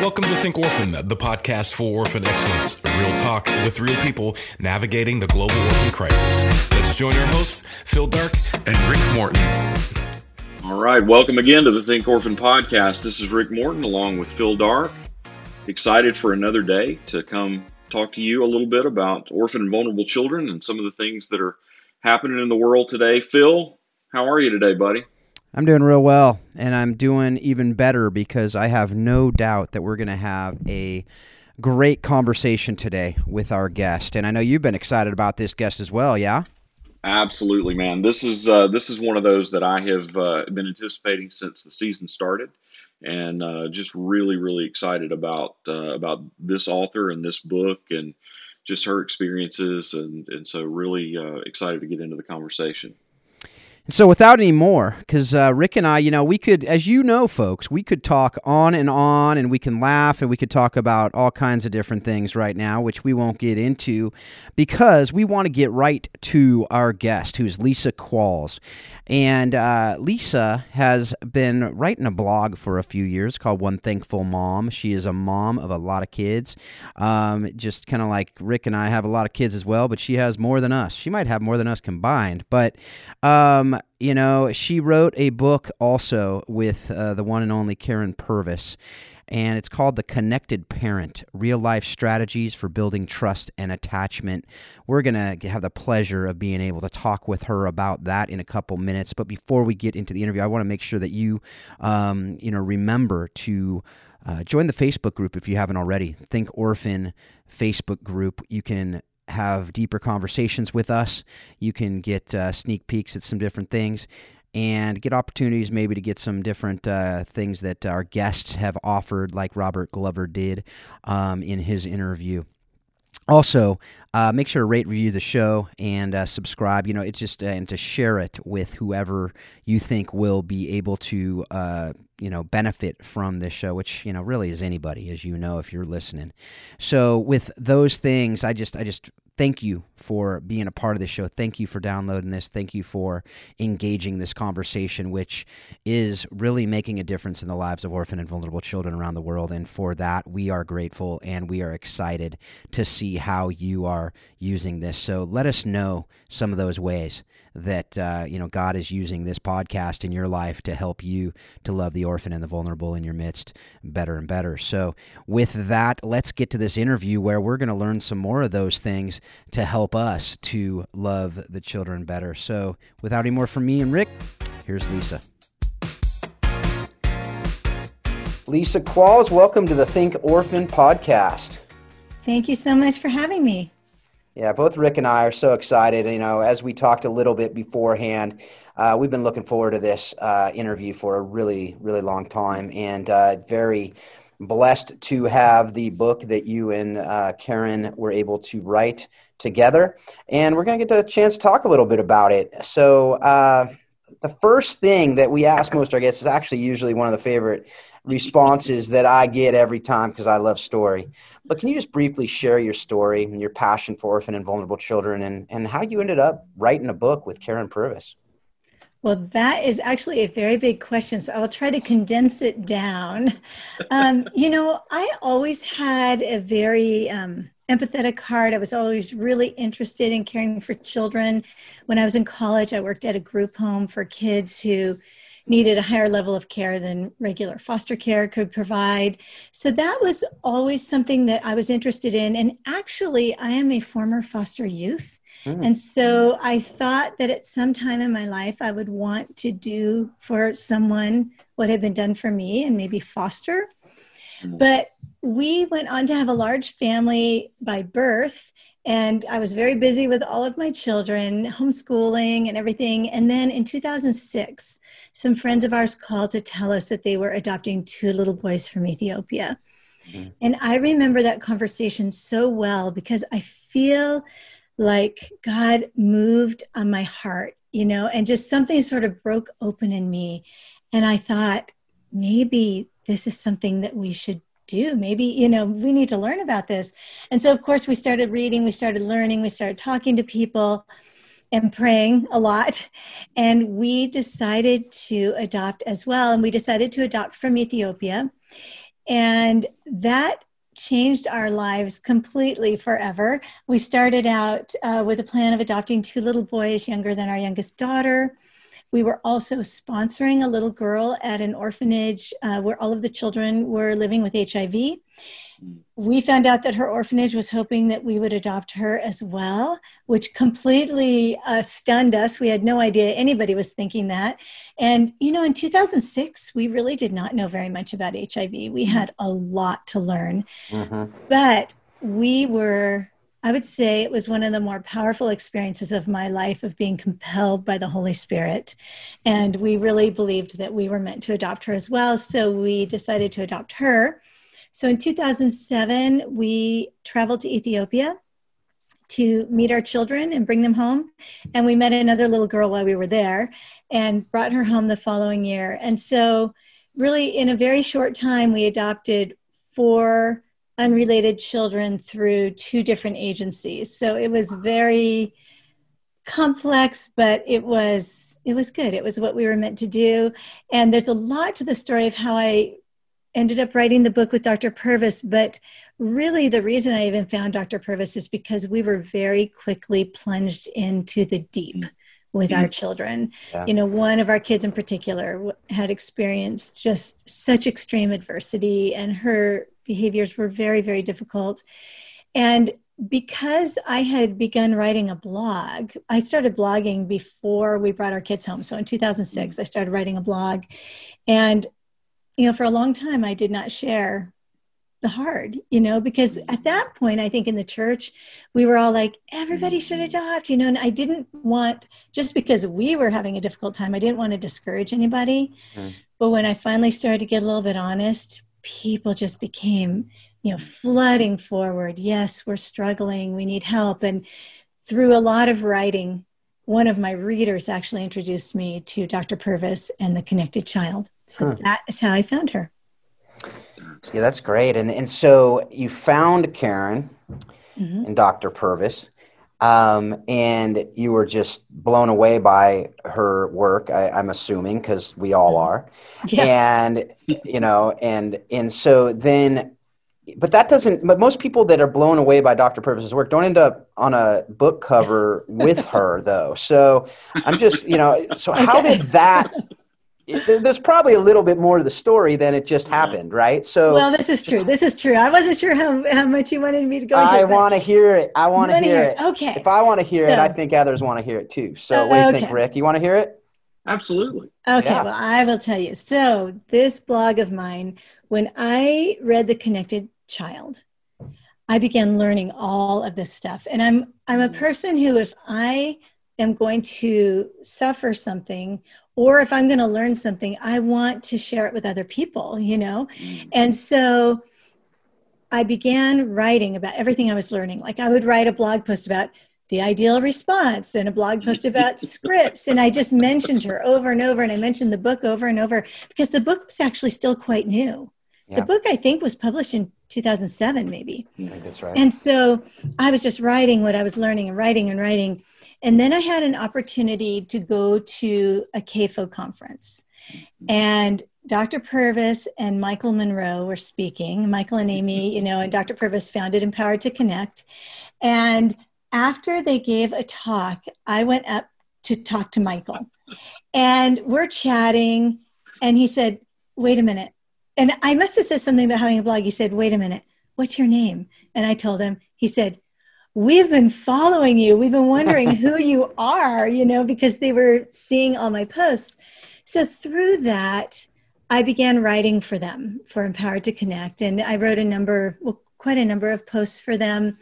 Welcome to Think Orphan, the podcast for orphan excellence. Real talk with real people navigating the global orphan crisis. Let's join our hosts, Phil Darke and Rick Morton. All right, welcome again to the Think Orphan podcast. This is Rick Morton along with Phil Darke. Excited for another day to come talk to you a little bit about orphan and vulnerable children and some of the things that are happening in the world today. Phil, how are you today, buddy? I'm doing real well, and I'm doing even better because I have no doubt that we're going to have a great conversation today with our guest. And I know you've been excited about this guest as well, yeah? Absolutely, man. This is uh, this is one of those that I have uh, been anticipating since the season started, and uh, just really, really excited about uh, about this author and this book and just her experiences, and and so really uh, excited to get into the conversation. So, without any more, because uh, Rick and I, you know, we could, as you know, folks, we could talk on and on and we can laugh and we could talk about all kinds of different things right now, which we won't get into because we want to get right to our guest, who's Lisa Qualls. And uh, Lisa has been writing a blog for a few years called One Thankful Mom. She is a mom of a lot of kids. Um, just kind of like Rick and I have a lot of kids as well, but she has more than us. She might have more than us combined. But, um, you know, she wrote a book also with uh, the one and only Karyn Purvis and it's called The Connected Parent Real Life Strategies for Building Trust and Attachment. We're going to have the pleasure of being able to talk with her about that in a couple minutes. But before we get into the interview, I want to make sure that you, um, you know, remember to. Uh, join the Facebook group if you haven't already. Think Orphan Facebook group. You can have deeper conversations with us. You can get uh, sneak peeks at some different things and get opportunities maybe to get some different uh, things that our guests have offered, like Robert Glover did um, in his interview. Also, uh, make sure to rate, review the show, and uh, subscribe. You know, it's just uh, and to share it with whoever you think will be able to, uh, you know, benefit from this show. Which you know really is anybody, as you know, if you're listening. So, with those things, I just, I just thank you for being a part of the show. Thank you for downloading this. Thank you for engaging this conversation, which is really making a difference in the lives of orphan and vulnerable children around the world. And for that, we are grateful and we are excited to see how you are using this. So let us know some of those ways that uh, you know God is using this podcast in your life to help you to love the orphan and the vulnerable in your midst better and better. So, with that, let's get to this interview where we're going to learn some more of those things to help us to love the children better. So, without any more from me and Rick, here's Lisa. Lisa Qualls, welcome to the Think Orphan podcast. Thank you so much for having me. Yeah, both Rick and I are so excited. You know, as we talked a little bit beforehand, uh, we've been looking forward to this uh, interview for a really, really long time, and uh, very blessed to have the book that you and uh, Karyn were able to write together. And we're going to get a chance to talk a little bit about it. So, uh, the first thing that we ask most our guests is actually usually one of the favorite responses that I get every time because I love story. But can you just briefly share your story and your passion for orphan and vulnerable children and, and how you ended up writing a book with Karyn Purvis? Well, that is actually a very big question. So I will try to condense it down. Um, you know, I always had a very um, empathetic heart. I was always really interested in caring for children. When I was in college, I worked at a group home for kids who needed a higher level of care than regular foster care could provide. So that was always something that I was interested in. And actually, I am a former foster youth. Mm. And so I thought that at some time in my life, I would want to do for someone what had been done for me and maybe foster. Mm. But we went on to have a large family by birth and I was very busy with all of my children, homeschooling and everything. And then in 2006, some friends of ours called to tell us that they were adopting two little boys from Ethiopia. Mm-hmm. And I remember that conversation so well because I feel like God moved on my heart, you know, and just something sort of broke open in me. And I thought, maybe this is something that we should do maybe you know we need to learn about this and so of course we started reading we started learning we started talking to people and praying a lot and we decided to adopt as well and we decided to adopt from ethiopia And that changed our lives completely forever. We started out uh, with a plan of adopting two little boys younger than our youngest daughter. We were also sponsoring a little girl at an orphanage uh, where all of the children were living with HIV we found out that her orphanage was hoping that we would adopt her as well, which completely uh, stunned us. We had no idea anybody was thinking that. And, you know, in 2006, we really did not know very much about HIV. We had a lot to learn. Mm-hmm. But we were, I would say, it was one of the more powerful experiences of my life of being compelled by the Holy Spirit. And we really believed that we were meant to adopt her as well. So we decided to adopt her. So in 2007, we traveled to Ethiopia to meet our children and bring them home. And we met another little girl while we were there and brought her home the following year. And so, really, in a very short time, we adopted four unrelated children through two different agencies. So it was very complex, but it was it was good. It was what we were meant to do. And there's a lot to the story of how I ended up writing the book with Dr. Purvis, but really the reason I even found Dr. Purvis is because we were very quickly plunged into the deep mm. with our mm. children. Yeah. You know, one of our kids in particular had experienced just such extreme adversity, and her behaviors were very, very difficult. And because I had begun writing a blog, I started blogging before we brought our kids home. So in 2006, I started writing a blog. And you know, for a long time, I did not share the hard, you know, because at that point, I think in the church, we were all like, everybody should mm-hmm. adopt, you know, and I didn't want, just because we were having a difficult time, I didn't want to discourage anybody. Mm. But when I finally started to get a little bit honest, people just became, you know, flooding forward. Yes, we're struggling, we need help. And through a lot of writing, one of my readers actually introduced me to Dr. Purvis and the Connected Child. So huh. that is how I found her. Yeah, that's great. And and so you found Karyn mm-hmm. and Dr. Purvis, um, and you were just blown away by her work. I, am assuming because we all are. Yes. And you know, and and so then but that doesn't but most people that are blown away by dr purvis's work don't end up on a book cover with her though so i'm just you know so how did that there's probably a little bit more to the story than it just happened right? So well this is true. This is true. I wasn't sure how, how much you wanted me to go into i want to hear it. I want to hear, it. okay. If i want to hear it i think others want to hear it too. So uh, what do you okay. think rick? You want to hear it? Absolutely. Okay yeah. well i will tell you. So this blog of mine when i read the connected child i began learning all of this stuff. And i'm i'm a person who if i am going to suffer something or if i'm going to learn something i want to share it with other people you know? Mm-hmm. and so i began writing about everything i was learning. Like i would write a blog post about the ideal response and a blog post about scripts and i just mentioned her over and over and i mentioned the book over and over because the book was actually still quite new. Yeah. the book i think was published in 2007 maybe. I think that's right. And so i was just writing what i was learning and writing and writing and then i had an opportunity to go to a CAFO conference. Mm-hmm. And dr purvis and michael monroe were speaking michael and amy you know and dr purvis founded empowered to connect. And after they gave a talk i went up to talk to michael. And we're chatting and he said wait a minute. And I must have said something about having a blog. He said, Wait a minute, what's your name? And I told him, He said, We've been following you. We've been wondering who you are, you know, because they were seeing all my posts. So through that, I began writing for them for Empowered to Connect. And I wrote a number, well, quite a number of posts for them.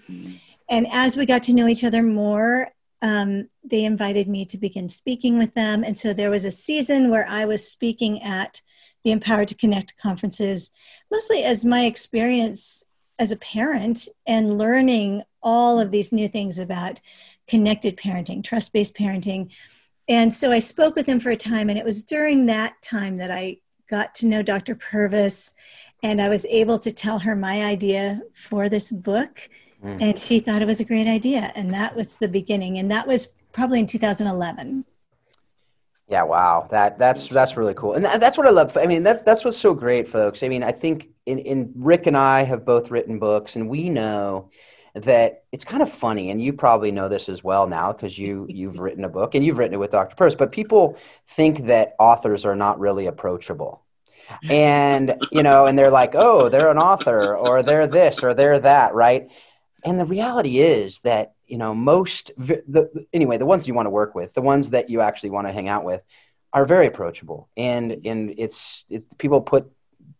And as we got to know each other more, um, they invited me to begin speaking with them. And so there was a season where I was speaking at the Empowered to Connect conferences, mostly as my experience as a parent and learning all of these new things about connected parenting, trust based parenting. And so I spoke with him for a time, and it was during that time that I got to know Dr. Purvis, and I was able to tell her my idea for this book. Mm. And she thought it was a great idea. And that was the beginning. And that was probably in 2011. Yeah, wow. That that's that's really cool. And that's what I love. I mean, that's that's what's so great, folks. I mean, I think in, in Rick and I have both written books and we know that it's kind of funny and you probably know this as well now because you you've written a book and you've written it with Dr. Purvis, but people think that authors are not really approachable. And, you know, and they're like, "Oh, they're an author or they're this or they're that," right? And the reality is that you know most the, anyway the ones you want to work with the ones that you actually want to hang out with are very approachable. And and it's it's people put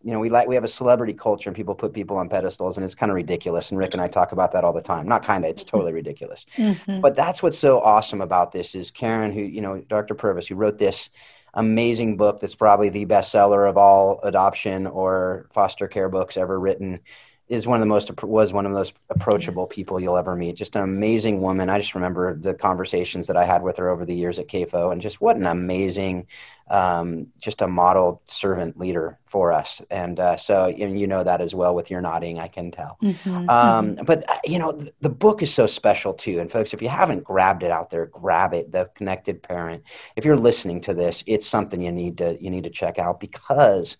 you know we like we have a celebrity culture and people put people on pedestals and it's kind of ridiculous. And rick and i talk about that all the time. Not kind of it's totally ridiculous. Mm-hmm. but that's what's so awesome about this is karyn who you know dr purvis who wrote this amazing book that's probably the bestseller of all adoption or foster care books ever written is one of the most was one of the most approachable yes. people you'll ever meet. Just an amazing woman. I just remember the conversations that I had with her over the years at CAFO, and just what an amazing, um, just a model servant leader for us. And uh, so, and you know that as well with your nodding, I can tell. Mm-hmm. Um, mm-hmm. But uh, you know, the, the book is so special too. And folks, if you haven't grabbed it out there, grab it. The Connected Parent. If you're listening to this, it's something you need to you need to check out because.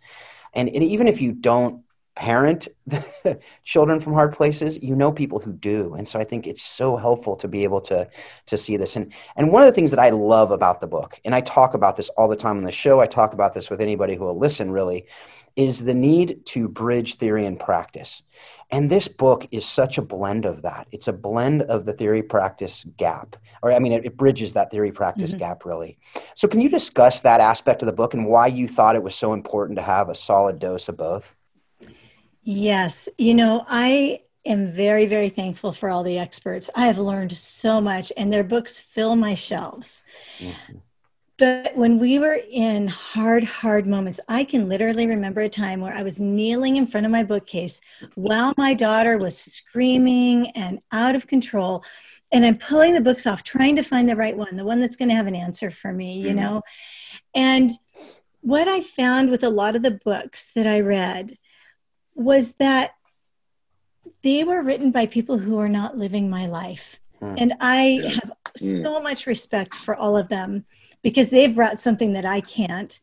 And, and even if you don't parent children from hard places you know people who do. And so i think it's so helpful to be able to to see this. And and one of the things that i love about the book and i talk about this all the time on the show i talk about this with anybody who will listen really is the need to bridge theory and practice. And this book is such a blend of that. It's a blend of the theory practice gap or i mean it, it bridges that theory practice mm-hmm. gap really. So can you discuss that aspect of the book and why you thought it was so important to have a solid dose of both Yes. You know, I am very, very thankful for all the experts. I have learned so much, and their books fill my shelves. Mm-hmm. But when we were in hard, hard moments, I can literally remember a time where I was kneeling in front of my bookcase while my daughter was screaming and out of control. And I'm pulling the books off, trying to find the right one, the one that's going to have an answer for me, you mm-hmm. know? And what I found with a lot of the books that I read was that they were written by people who are not living my life. Hmm. And I have hmm. so much respect for all of them because they've brought something that I can't.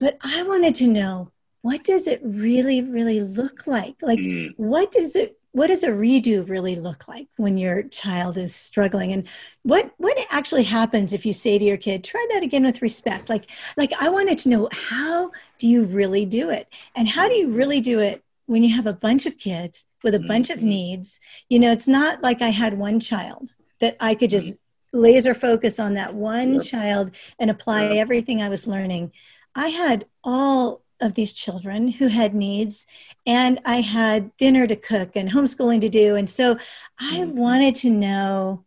But I wanted to know what does it really, really look like? Like, mm. what does it what does a redo really look like when your child is struggling and what what actually happens if you say to your kid try that again with respect like like i wanted to know how do you really do it and how do you really do it when you have a bunch of kids with a mm-hmm. bunch of needs, you know, it's not like I had one child that I could just mm-hmm. laser focus on that one yep. child and apply yep. everything I was learning. I had all of these children who had needs, and I had dinner to cook and homeschooling to do. And so I mm-hmm. wanted to know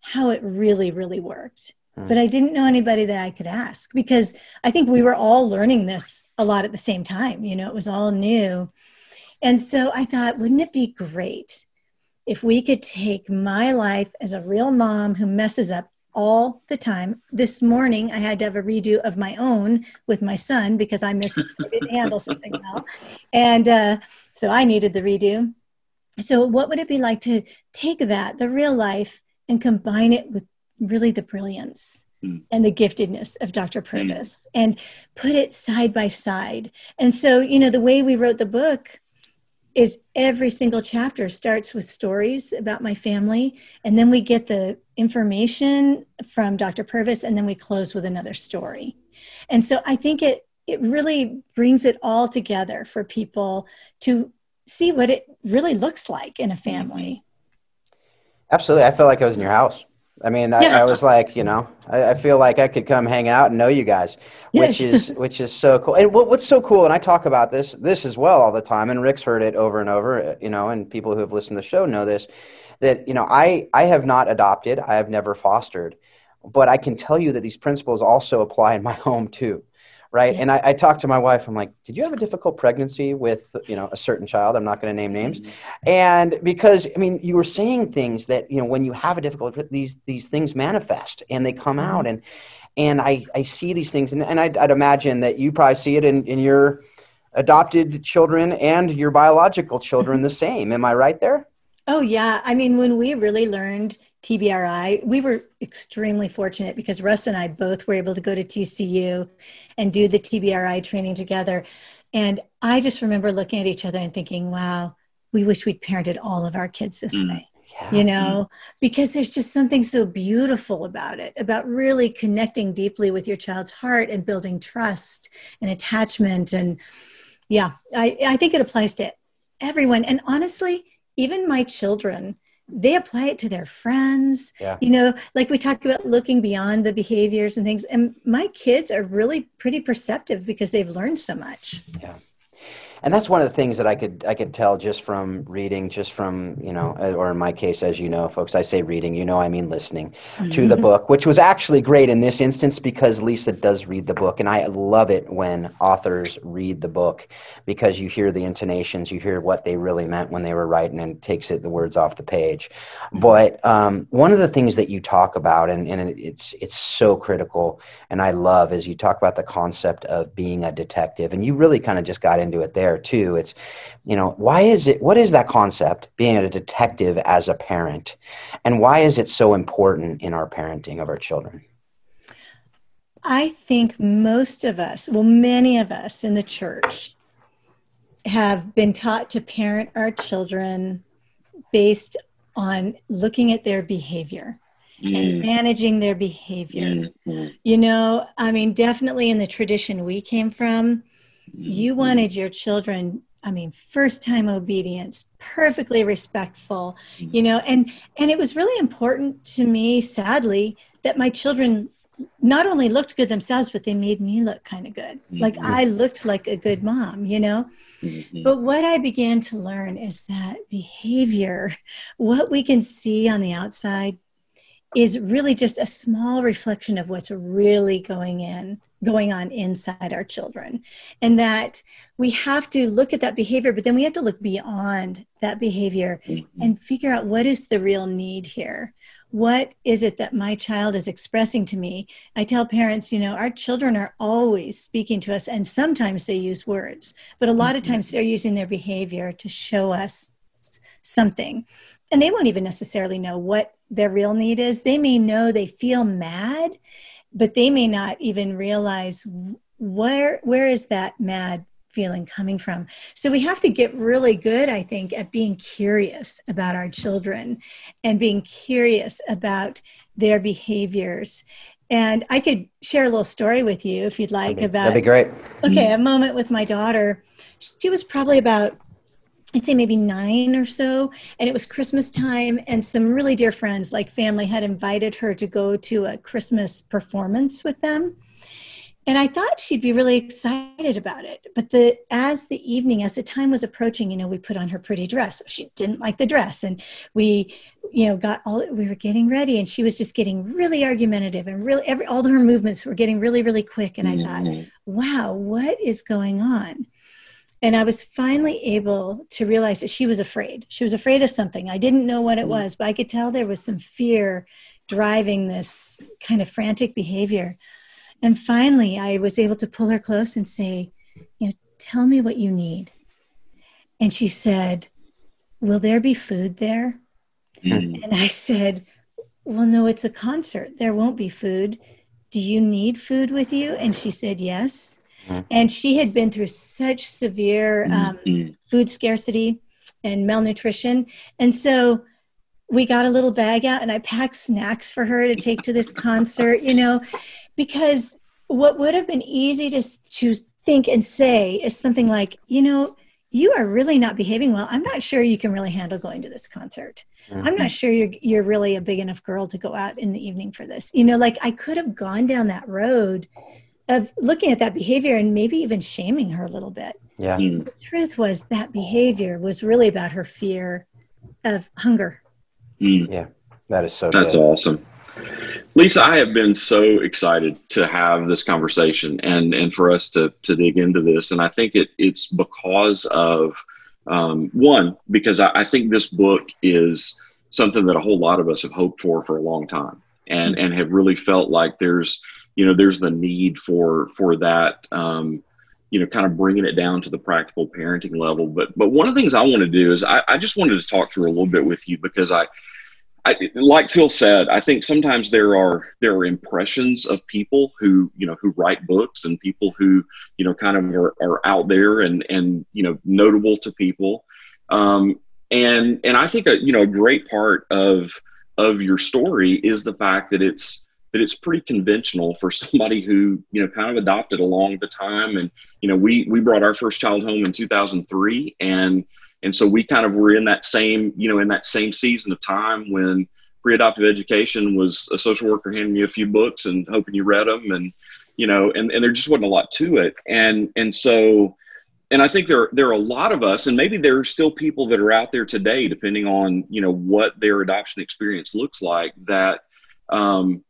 how it really, really worked. Mm. But I didn't know anybody that I could ask because I think we were all learning this a lot at the same time. You know, it was all new. And so I thought, wouldn't it be great if we could take my life as a real mom who messes up all the time. This morning, I had to have a redo of my own with my son because I missed, I didn't handle something well. And uh, so I needed the redo. So, what would it be like to take that, the real life, and combine it with really the brilliance mm. and the giftedness of Dr. Purvis mm. and put it side by side? And so, you know, the way we wrote the book, is every single chapter starts with stories about my family and then we get the information from dr purvis and then we close with another story. And so i think it it really brings it all together for people to see what it really looks like in a family. Absolutely. I felt like i was in your house I mean, I, yeah. I, was like, you know, I, I, feel like I could come hang out and know you guys, which is which is so cool. And what, what's so cool, and I talk about this this as well all the time, and Rick's heard it over and over, uh, you know, and people who have listened to the show know this, that you know, I I have not adopted, I have never fostered, but I can tell you that these principles also apply in my home too right yeah. and I, I talked to my wife i'm like did you have a difficult pregnancy with you know a certain child i'm not going to name names mm-hmm. and because i mean you were saying things that you know when you have a difficult these these things manifest and they come mm-hmm. out and and i i see these things and, and I'd, I'd imagine that you probably see it in in your adopted children and your biological children the same am i right there oh yeah i mean when we really learned TBRI. We were extremely fortunate because Russ and I both were able to go to TCU and do the TBRI training together. And I just remember looking at each other and thinking, wow, we wish we'd parented all of our kids this mm. way. Yeah. You know, because there's just something so beautiful about it, about really connecting deeply with your child's heart and building trust and attachment. And yeah, I, I think it applies to everyone. And honestly, even my children, they apply it to their friends. Yeah. You know, like we talk about looking beyond the behaviors and things. And my kids are really pretty perceptive because they've learned so much. Yeah and that's one of the things that I could I could tell just from reading, just from you know, uh, or in my case, as you know, folks, I say reading, you know, I mean listening mm-hmm. to the book, which was actually great in this instance because Lisa does read the book, and I love it when authors read the book because you hear the intonations, you hear what they really meant when they were writing, and takes it the words off the page. Mm-hmm. But um, one of the things that you talk about, and, and it's it's so critical, and I love, is you talk about the concept of being a detective, and you really kind of just got into it there there too. It's, you know, why is it, what is that concept, being a detective as a parent? And why is it so important in our parenting of our children? I think most of us, well, many of us in the church have been taught to parent our children based on looking at their behavior mm. and managing their behavior. Mm. You know, I mean, definitely in the tradition we came from, you mm-hmm. wanted your children i mean first time obedience perfectly respectful mm-hmm. you know and and it was really important to me sadly that my children not only looked good themselves but they made me look kind of good mm-hmm. like i looked like a good mom you know mm-hmm. but what i began to learn is that behavior what we can see on the outside is really just a small reflection of what's really going in going on inside our children and that we have to look at that behavior but then we have to look beyond that behavior mm-hmm. and figure out what is the real need here what is it that my child is expressing to me i tell parents you know our children are always speaking to us and sometimes they use words but a lot of mm-hmm. times they're using their behavior to show us something and they won't even necessarily know what their real need is. They may know they feel mad, but they may not even realize where where is that mad feeling coming from. So we have to get really good, I think, at being curious about our children and being curious about their behaviors. And I could share a little story with you if you'd like that'd be, about That'd be great. Okay, a moment with my daughter. She was probably about I'd say maybe nine or so. And it was Christmas time, and some really dear friends, like family, had invited her to go to a Christmas performance with them. And I thought she'd be really excited about it. But the as the evening, as the time was approaching, you know, we put on her pretty dress. She didn't like the dress. And we, you know, got all we were getting ready and she was just getting really argumentative and really every all her movements were getting really, really quick. And I mm-hmm. thought, wow, what is going on? And I was finally able to realize that she was afraid. She was afraid of something. I didn't know what it mm. was, but I could tell there was some fear driving this kind of frantic behavior. And finally, I was able to pull her close and say, You know, tell me what you need. And she said, Will there be food there? Mm. And I said, Well, no, it's a concert. There won't be food. Do you need food with you? And she said, Yes. Mm-hmm. And she had been through such severe um, mm-hmm. food scarcity and malnutrition. And so we got a little bag out and I packed snacks for her to take to this concert, you know, because what would have been easy to, to think and say is something like, you know, you are really not behaving well. I'm not sure you can really handle going to this concert. Mm-hmm. I'm not sure you're you're really a big enough girl to go out in the evening for this. You know, like I could have gone down that road of looking at that behavior and maybe even shaming her a little bit. Yeah. Mm. The truth was that behavior was really about her fear of hunger. Mm. Yeah. That is so That's good. awesome. Lisa, I have been so excited to have this conversation and, and for us to, to dig into this. And I think it, it's because of um, one, because I, I think this book is something that a whole lot of us have hoped for for a long time and, mm. and have really felt like there's you know there's the need for for that um, you know kind of bringing it down to the practical parenting level. But but one of the things i want to do is I, I just wanted to talk through a little bit with you because i I, like Phil said, I think sometimes there are there are impressions of people who you know who write books and people who you know kind of are, are out there and and you know notable to people, um, and and I think a you know a great part of of your story is the fact that it's that it's pretty conventional for somebody who you know kind of adopted along the time. And you know we we brought our first child home in 2003 and and so we kind of were in that same you know in that same season of time when pre-adoptive education was a social worker handing you a few books and hoping you read them and you know and, and there just wasn't a lot to it. And and so and I think there there are a lot of us, and maybe there are still people that are out there today, depending on you know what their adoption experience looks like, that um,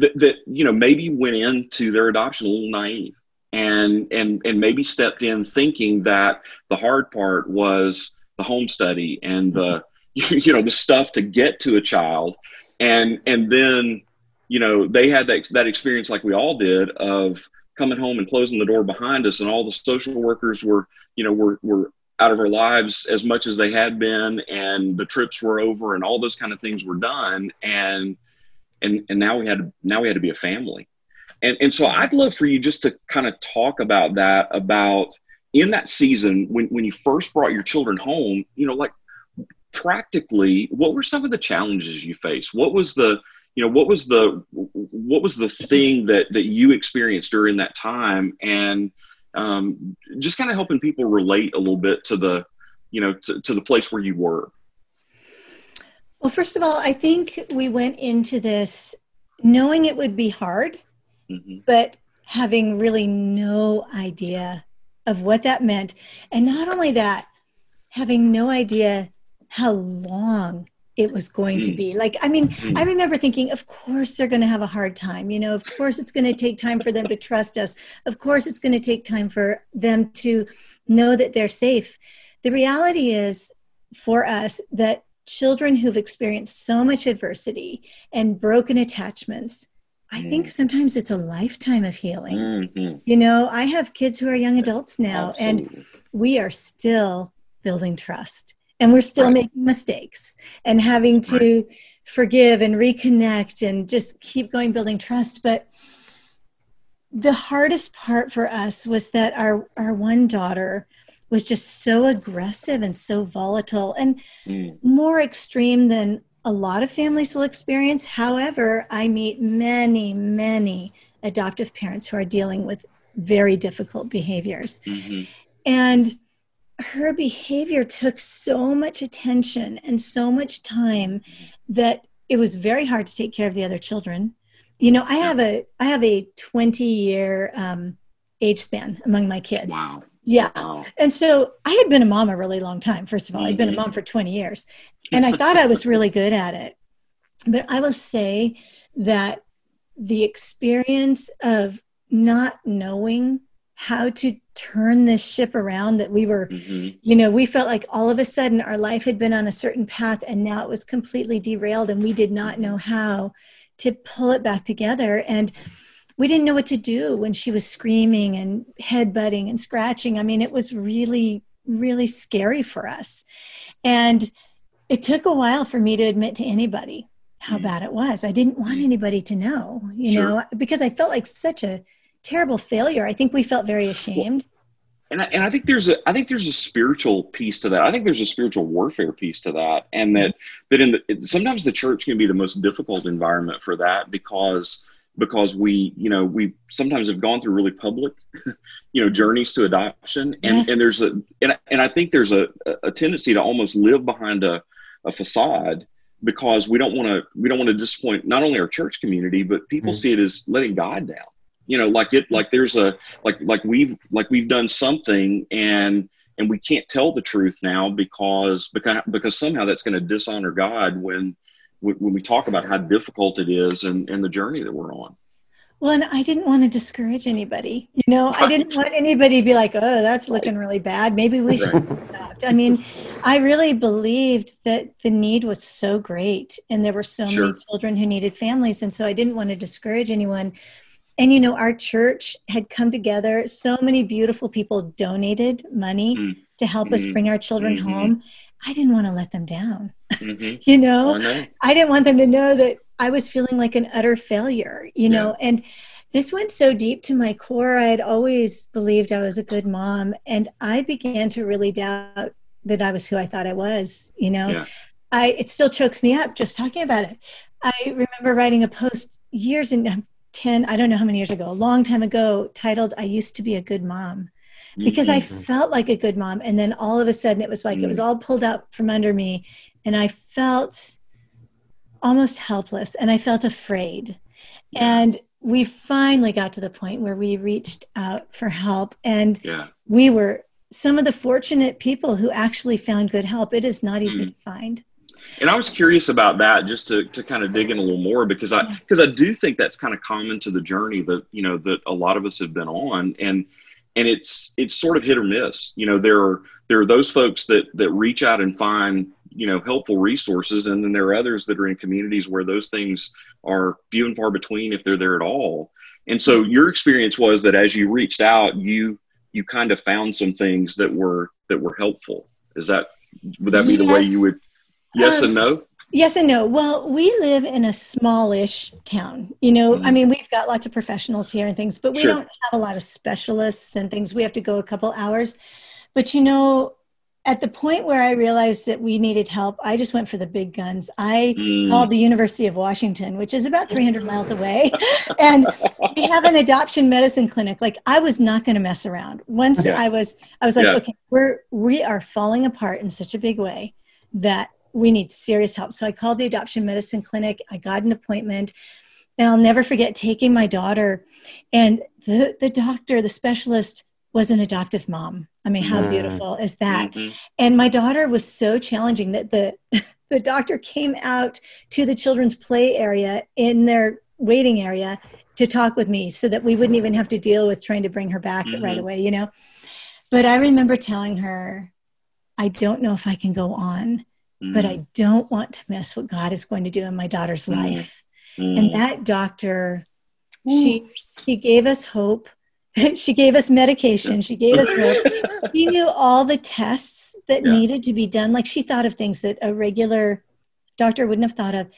that, that you know maybe went into their adoption a little naive, and and and maybe stepped in thinking that the hard part was the home study and the you know the stuff to get to a child, and and then you know they had that that experience like we all did of coming home and closing the door behind us and all the social workers were you know were were out of our lives as much as they had been and the trips were over and all those kind of things were done. And and and now we had to, now we had to be a family. And and so i'd love for you just to kind of talk about that about in that season when when you first brought your children home you know like practically what were some of the challenges you faced? What was the you know what was the what was the thing that that you experienced during that time? And um, just kind of helping people relate a little bit to the you know to, to the place where you were well first of all i think we went into this knowing it would be hard mm-hmm. but having really no idea of what that meant and not only that having no idea how long it was going to mm. be. Like, I mean, I mm. remember thinking, of course they're going to have a hard time. You know, of course it's going to take time for them to trust us. Of course it's going to take time for them to know that they're safe. The reality is for us that children who've experienced so much adversity and broken attachments, I think mm. sometimes it's a lifetime of healing. Mm-hmm. You know, I have kids who are young adults now, Absolutely. and we are still building trust and we're still right. making mistakes and having to right. forgive and reconnect and just keep going building trust but the hardest part for us was that our our one daughter was just so aggressive and so volatile and mm. more extreme than a lot of families will experience. However i meet many many adoptive parents who are dealing with very difficult behaviors. Mm-hmm. and her behavior took so much attention and so much time that it was very hard to take care of the other children. You know i have a i have a 20 year um, age span among my kids. Wow yeah wow. and so i had been a mom a really long time first of all mm-hmm. i'd been a mm-hmm. mom for 20 years and i thought i was really good at it but i will say that the experience of not knowing how to turn this ship around that we were mm-hmm. you know we felt like all of a sudden our life had been on a certain path and now it was completely derailed and we did not know how to pull it back together and we didn't know what to do when she was screaming and headbutting and scratching i mean it was really really scary for us and it took a while for me to admit to anybody how mm-hmm. bad it was i didn't want mm-hmm. anybody to know you sure. know because i felt like such a terrible failure. I think we felt very ashamed. and I, and I think there's a I think there's a spiritual piece to that. I think there's a spiritual warfare piece to that, and that that in the sometimes the church can be the most difficult environment for that because because we you know we sometimes have gone through really public you know journeys to adoption and yes. and there's a and, and I think there's a, a tendency to almost live behind a, a facade because we don't want to we don't want to disappoint not only our church community but people mm-hmm. see it as letting God down you know like it like there's a like like we've like we've done something and and we can't tell the truth now because because because somehow that's going to dishonor god when when we talk about how difficult it is and, and the journey that we're on well and i didn't want to discourage anybody you know i didn't want anybody to be like oh that's looking really bad maybe we should stop i mean i really believed that the need was so great and there were so sure. many children who needed families and so i didn't want to discourage anyone and you know our church had come together so many beautiful people donated money mm. to help mm-hmm. us bring our children mm-hmm. home, I didn't want to let them down. Mm-hmm. you know? know? I didn't want them to know that I was feeling like an utter failure, you yeah. know, and this went so deep to my core. I had always believed I was a good mom, and I began to really doubt that I was who I thought I was. You know, yeah. I it still chokes me up just talking about it. I remember writing a post years and 10 i don't know how many years ago a long time ago titled i used to be a good mom because mm-hmm. i felt like a good mom and then all of a sudden it was like mm-hmm. it was mm. all pulled out from under me and i felt almost helpless and i felt afraid yeah. and we finally got to the point where we reached out for help and yeah. we were some of the fortunate people who actually found good help it is not easy mm. to find and i was curious about that just to, to kind of dig in a little more because i because i do think that's kind of common to the journey that you know that a lot of us have been on and and it's it's sort of hit or miss you know there are there are those folks that that reach out and find you know helpful resources and then there are others that are in communities where those things are few and far between if they're there at all and so your experience was that as you reached out you you kind of found some things that were that were helpful is that would that be yes. the way you would yes um, and no Yes and no. Well, we live in a smallish town. You know, mm-hmm. I mean, we've got lots of professionals here and things, but we sure. don't have a lot of specialists and things. We have to go a couple hours. But you know, at the point where I realized that we needed help, I just went for the big guns. I mm. called the University of Washington, which is about 300 miles away, and we have an adoption medicine clinic. Like I was not going to mess around. Once yeah. I was, I was like, yeah. okay, we're we are falling apart in such a big way that we need serious help. So I called the adoption medicine clinic. I got an appointment. And I'll never forget taking my daughter, and the the doctor, the specialist, was an adoptive mom. I mean, how mm. beautiful is that? Mm-hmm. And my daughter was so challenging that the the doctor came out to the children's play area in their waiting area to talk with me so that we wouldn't even have to deal with trying to bring her back mm-hmm. right away, you know. But I remember telling her, I don't know if I can go on, mm. but I mm. don't want to miss what God is going to do in my daughter's mm. life. And mm. that doctor, she she gave us hope she gave us medication. She gave us hope. she knew all the tests that yeah. needed to be done. Like she thought of things that a regular doctor wouldn't have thought of.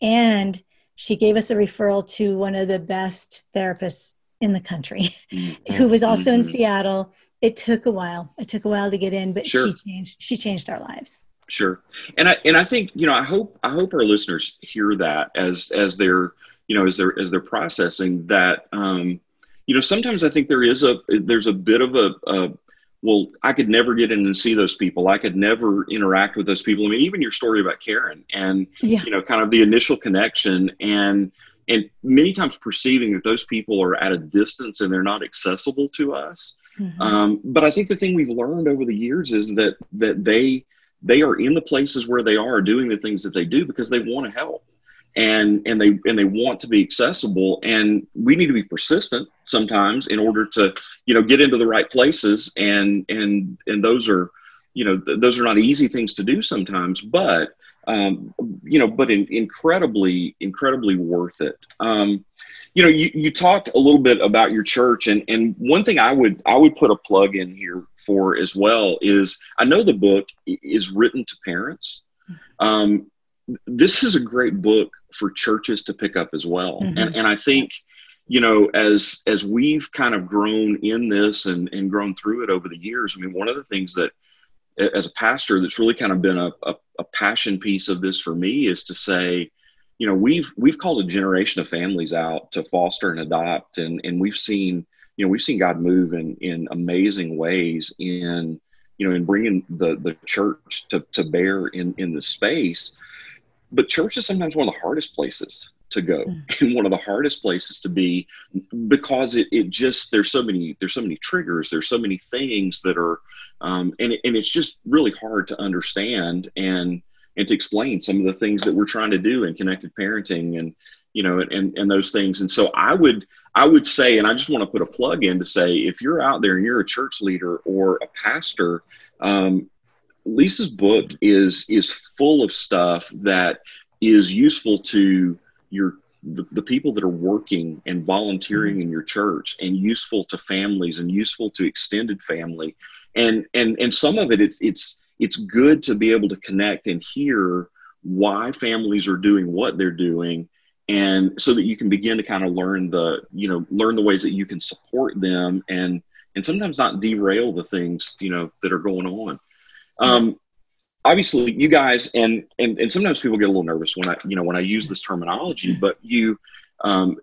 And she gave us a referral to one of the best therapists in the country mm-hmm. who was also mm-hmm. in Seattle. It took a while. It took a while to get in, but sure. she changed she changed our lives. Sure. And I and I think, you know, I hope I hope our listeners hear that as as they're, you know, as they're as they're processing that um you know, sometimes I think there is a there's a bit of a, a well, I could never get in and see those people. I could never interact with those people. I mean, even your story about Karyn and yeah. you know, kind of the initial connection and and many times perceiving that those people are at a distance and they're not accessible to us. Mm-hmm. Um, but I think the thing we've learned over the years is that that they they are in the places where they are doing the things that they do because they want to help and and they and they want to be accessible and we need to be persistent sometimes in order to you know get into the right places and and and those are you know th- those are not easy things to do sometimes but um, you know but in, incredibly incredibly worth it. Um, you know you, you talked a little bit about your church and and one thing i would i would put a plug in here for as well is i know the book is written to parents. Um, this is a great book for churches to pick up as well. Mm-hmm. And and I think, you know, as as we've kind of grown in this and, and grown through it over the years, I mean, one of the things that as a pastor that's really kind of been a, a, a passion piece of this for me is to say, you know, we've we've called a generation of families out to foster and adopt and and we've seen, you know, we've seen God move in in amazing ways in you know in bringing the the church to, to bear in in the space but church is sometimes one of the hardest places to go mm. and one of the hardest places to be because it, it just there's so many there's so many triggers there's so many things that are um, and, and it's just really hard to understand and and to explain some of the things that we're trying to do in connected parenting and you know and and those things and so i would i would say and i just want to put a plug in to say if you're out there and you're a church leader or a pastor um, Lisa's book is is full of stuff that is useful to your the, the people that are working and volunteering mm-hmm. in your church and useful to families and useful to extended family and and and some of it it's it's it's good to be able to connect and hear why families are doing what they're doing and so that you can begin to kind of learn the you know learn the ways that you can support them and and sometimes not derail the things you know that are going on um, obviously you guys and, and and sometimes people get a little nervous when i you know when i use this terminology but you um,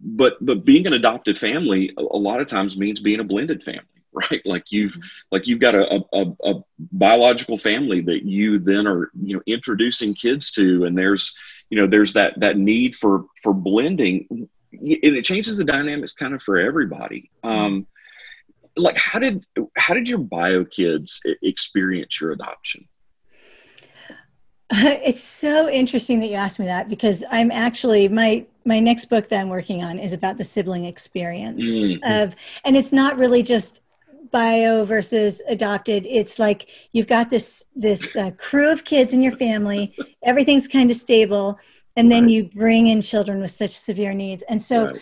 but but being an adopted family a, a lot of times means being a blended family right? Like you've mm-hmm. like you've got a, a, a, biological family that you then are you know introducing kids to and there's you know there's that that need for for blending. And it changes the dynamics kind of for everybody. Um like how did how did your bio kids experience your adoption it's so interesting that you asked me that because i'm actually my my next book that i'm working on is about the sibling experience mm-hmm. of and it's not really just bio versus adopted it's like you've got this this uh, crew of kids in your family everything's kind of stable and then right. you bring in children with such severe needs and so right.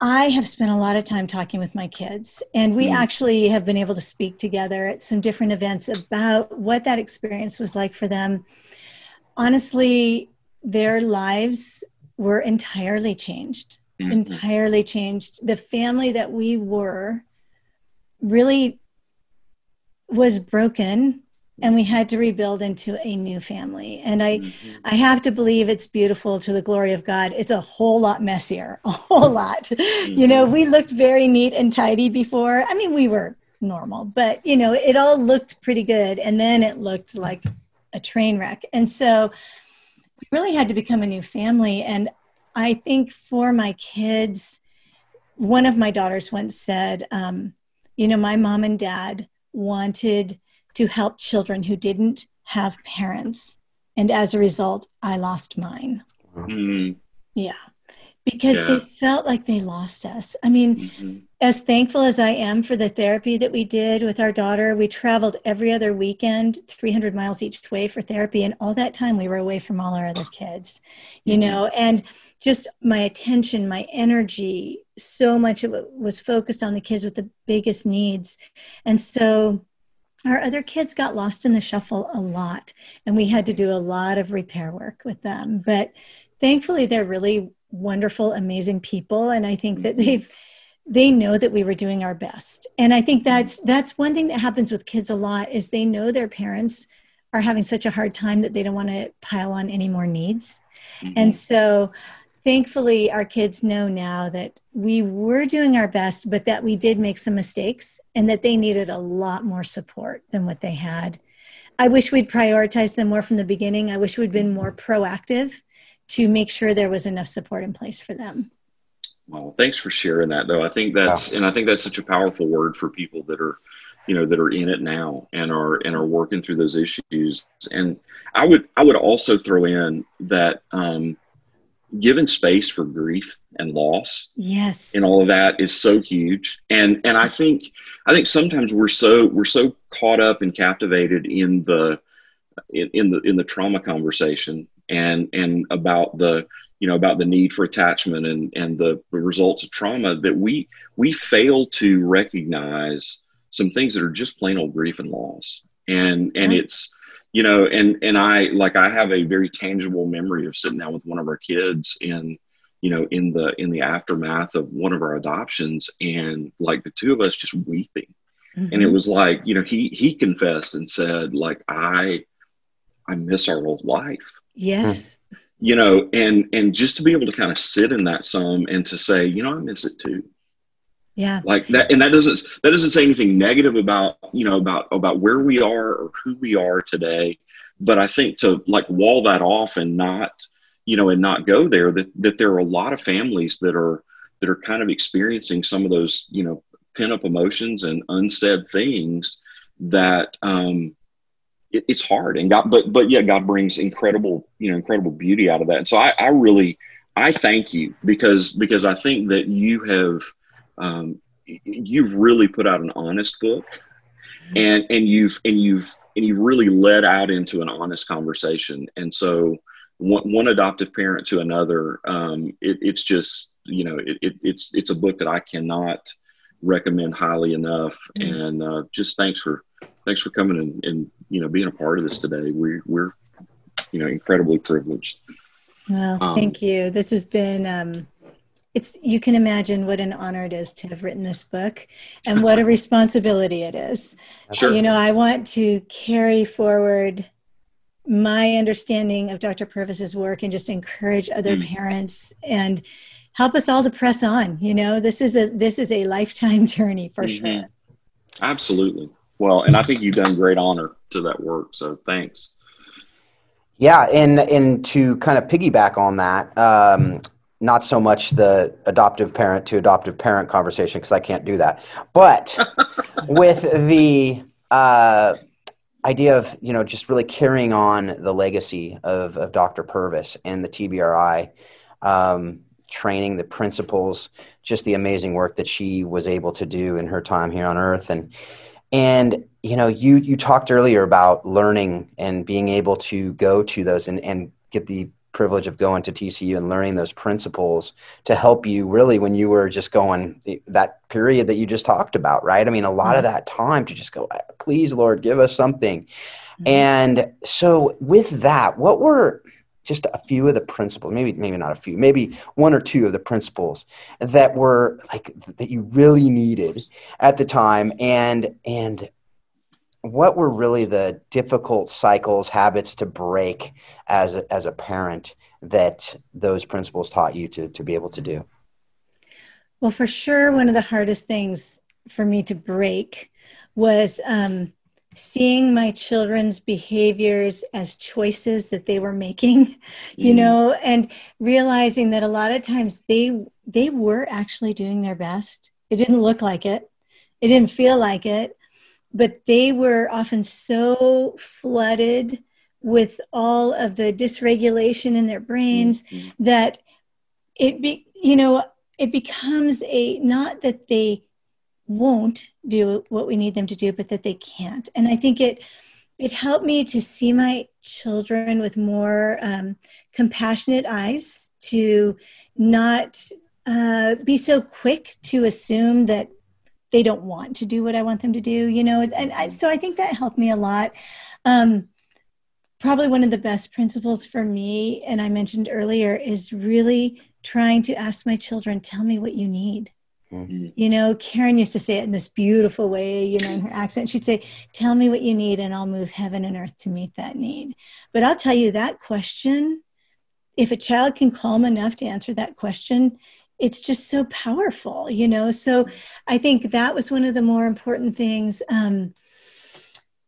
I have spent a lot of time talking with my kids, and we mm. actually have been able to speak together at some different events about what that experience was like for them. Honestly, their lives were entirely changed, mm-hmm. entirely changed. The family that we were really was broken and we had to rebuild into a new family and i mm-hmm. i have to believe it's beautiful to the glory of god it's a whole lot messier a whole lot mm-hmm. you know mm-hmm. we looked very neat and tidy before i mean we were normal but you know it all looked pretty good and then it looked like a train wreck and so we really had to become a new family and i think for my kids one of my daughters once said um, you know my mom and dad wanted to help children who didn't have parents. And as a result, I lost mine. Mm. Yeah. Because yeah. they felt like they lost us. I mean, mm-hmm. as thankful as I am for the therapy that we did with our daughter, we traveled every other weekend, 300 miles each way for therapy. And all that time we were away from all our other kids, you mm-hmm. know, and just my attention, my energy, so much of it was focused on the kids with the biggest needs. And so our other kids got lost in the shuffle a lot and we had to do a lot of repair work with them but thankfully they're really wonderful amazing people and i think that mm-hmm. they've they know that we were doing our best and i think that's that's one thing that happens with kids a lot is they know their parents are having such a hard time that they don't want to pile on any more needs mm-hmm. and so thankfully our kids know now that we were doing our best but that we did make some mistakes and that they needed a lot more support than what they had. I wish we'd prioritized them more from the beginning. I wish we'd been more proactive to make sure there was enough support in place for them. Well thanks for sharing that though. I think that's and i think that's such a powerful word for people that are you know that are in it now and are and are working through those issues. And i would i would also throw in that um given space for grief and loss. Yes. And all of that is so huge. And and i think i think sometimes we're so we're so caught up and captivated in the in, in the in the trauma conversation and and about the you know about the need for attachment and and the, the results of trauma that we we fail to recognize some things that are just plain old grief and loss. And and yeah. it's you know and and i like i have a very tangible memory of sitting down with one of our kids in you know in the in the aftermath of one of our adoptions and like the two of us just weeping. Mm-hmm. and it was like you know he he confessed and said like i i miss our old life. Yes. You know and and just to be able to kind of sit in that some and to say you know i miss it too yeah. Like that and that doesn't that doesn't say anything negative about you know about about where we are or who we are today. But i think to like wall that off and not you know and not go there that that there are a lot of families that are that are kind of experiencing some of those you know pent up emotions and unsaid things that um it, it's hard. And god but but yeah god brings incredible you know incredible beauty out of that. And so i i really i thank you because because i think that you have um, you've really put out an honest book and and you've and you've and you really led out into an honest conversation and so one, one adoptive parent to another. Um, it, it's just you know it, it, it's it's a book that I cannot recommend highly enough. Mm-hmm. And uh, just thanks for thanks for coming and, and you know being a part of this today. We we're you know incredibly privileged. Well, um, thank you. This has been um, it's you can imagine what an honor it is to have written this book and what a responsibility it is. Sure. You know, I want to carry forward my understanding of Dr. Purvis's work and just encourage other mm. parents and help us all to press on. You know, this is a this is a lifetime journey for mm-hmm. sure. Absolutely. Well, and I think you've done great honor to that work. So thanks. Yeah, and and to kind of piggyback on that, um, not so much the adoptive parent to adoptive parent conversation because I can't do that, but with the uh, idea of you know just really carrying on the legacy of of Dr. Purvis and the TBRI. Um, training, the principles, just the amazing work that she was able to do in her time here on earth. And, and, you know, you, you talked earlier about learning and being able to go to those and, and get the privilege of going to TCU and learning those principles to help you really when you were just going that period that you just talked about, right? I mean, a lot mm-hmm. of that time to just go, please, Lord, give us something. Mm-hmm. And so with that, what were just a few of the principles maybe maybe not a few maybe one or two of the principles that were like that you really needed at the time and and what were really the difficult cycles habits to break as a, as a parent that those principles taught you to to be able to do? Well for sure one of the hardest things for me to break was um, seeing my children's behaviors as choices that they were making mm you know and realizing that a lot of times they they were actually doing their best. It didn't look like it. It didn't feel like it but they were often so flooded with all of the dysregulation in their brains mm-hmm. that it be you know it becomes a not that they won't do what we need them to do but that they can't and i think it it helped me to see my children with more um, compassionate eyes to not uh, be so quick to assume that they don't want to do what i want them to do you know and I, so i think that helped me a lot um, probably one of the best principles for me and i mentioned earlier is really trying to ask my children tell me what you need Mm-hmm. You know, Karyn used to say it in this beautiful way, you know, in her accent. She'd say, Tell me what you need, and I'll move heaven and earth to meet that need. But I'll tell you that question, if a child can calm enough to answer that question, it's just so powerful, you know. So I think that was one of the more important things. Um,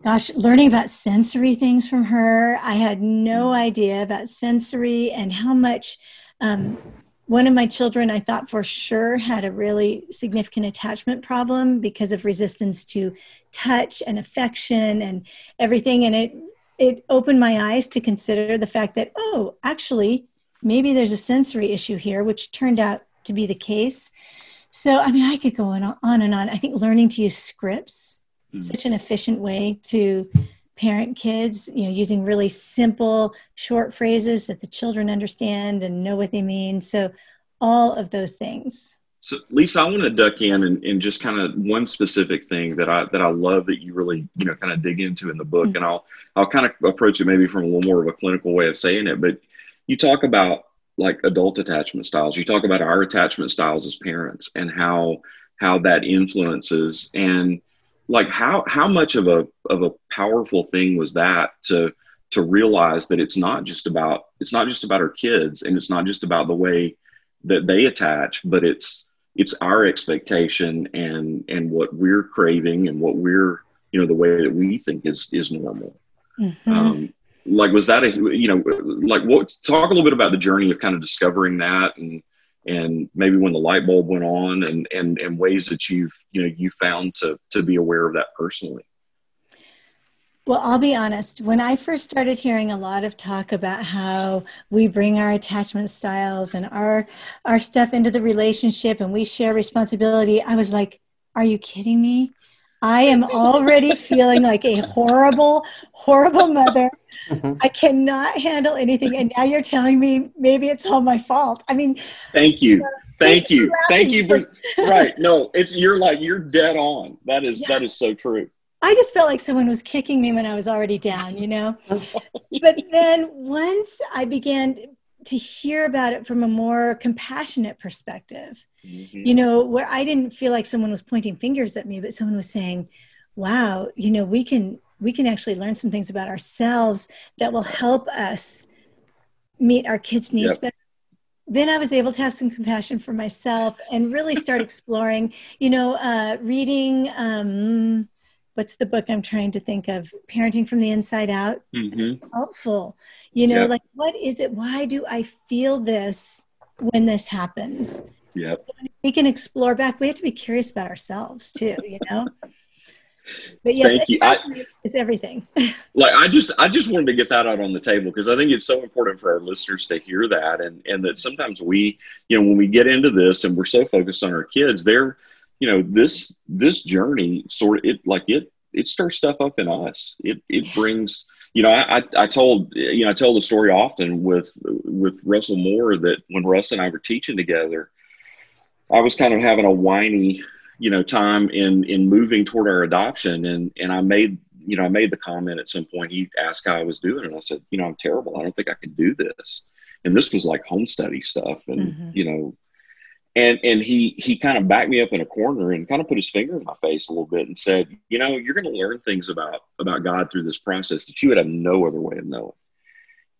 gosh, learning about sensory things from her. I had no mm. idea about sensory and how much um, one of my children, I thought for sure had a really significant attachment problem because of resistance to touch and affection and everything. And it, it opened my eyes to consider the fact that, oh, actually, maybe there's a sensory issue here, which turned out to be the case. So, I mean, I could go on, on and on. I think learning to use scripts, mm-hmm. such an efficient way to parent kids, you know, using really simple short phrases that the children understand and know what they mean. So all of those things. So Lisa, I want to duck in and, and just kind of one specific thing that I that I love that you really you know kind of dig into in the book, mm-hmm. and I'll I'll kind of approach it maybe from a little more of a clinical way of saying it, but you talk about like adult attachment styles. You talk about our attachment styles as parents and how how that influences and like how how much of a of a powerful thing was that to to realize that it's not just about it's not just about our kids and it's not just about the way that they attach but it's it's our expectation and and what we're craving and what we're you know the way that we think is is normal mm-hmm. um, like was that a you know like what talk a little bit about the journey of kind of discovering that and and maybe when the light bulb went on and and and ways that you've you know you found to to be aware of that personally? Well i'll be honest. When i first started hearing a lot of talk about how we bring our attachment styles and our our stuff into the relationship and we share responsibility i was like are you kidding me I am already feeling like a horrible, horrible mother. Mm-hmm. I cannot handle anything. And now you're telling me maybe it's all my fault. I mean, thank you. thank you. Thank you for, right. No, it's, you're like, you're dead on. That is, yeah. that is so true. I just felt like someone was kicking me when I was already down, you know? but then once I began to hear about it from a more compassionate perspective, mm-hmm. you know, where I didn't feel like someone was pointing fingers at me, but someone was saying, wow, you know, we can, we can actually learn some things about ourselves that will help us meet our kids' needs yep. better. Then I was able to have some compassion for myself and really start exploring, you know, uh, reading, um, what's the book I'm trying to think of? Parenting from the Inside Out. Mm-hmm. helpful. You know, yep. like what is it? Why do I feel this when this happens? Yep. We can explore back. We have to be curious about ourselves too, you know? But yes, Thank you. I, is everything. like I just I just wanted to get that out on the table because I think it's so important for our listeners to hear that and and that sometimes we, you know, when we get into this and we're so focused on our kids, they're you know this this journey sort of it like it it stirs stuff up in us it it brings you know I, I told you know i tell the story often with with russell moore that when russ and i were teaching together i was kind of having a whiny you know time in in moving toward our adoption. And and i made you know i made the comment at some point he asked how i was doing. And i said you know i'm terrible. I don't think i can do this. And this was like home study stuff and mm-hmm. you know and and he he kind of backed me up in a corner and kind of put his finger in my face a little bit and said you know you're going to learn things about about god through this process that you would have no other way of knowing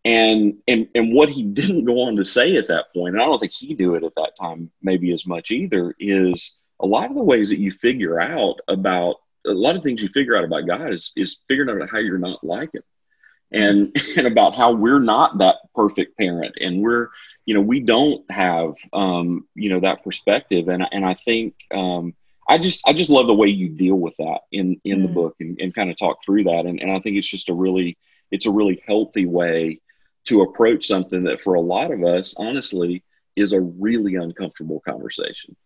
and and and what he didn't go on to say at that point and i don't think he knew it at that time maybe as much either is a lot of the ways that you figure out about a lot of things you figure out about god is is figuring out how you're not like him. And and about how we're not that perfect parent. And we're you know we don't have um, you know that perspective. And and I think um, I just I just love the way you deal with that in in mm. the book and, and kind of talk through that. And, and I think it's just a really it's a really healthy way to approach something that for a lot of us honestly is a really uncomfortable conversation.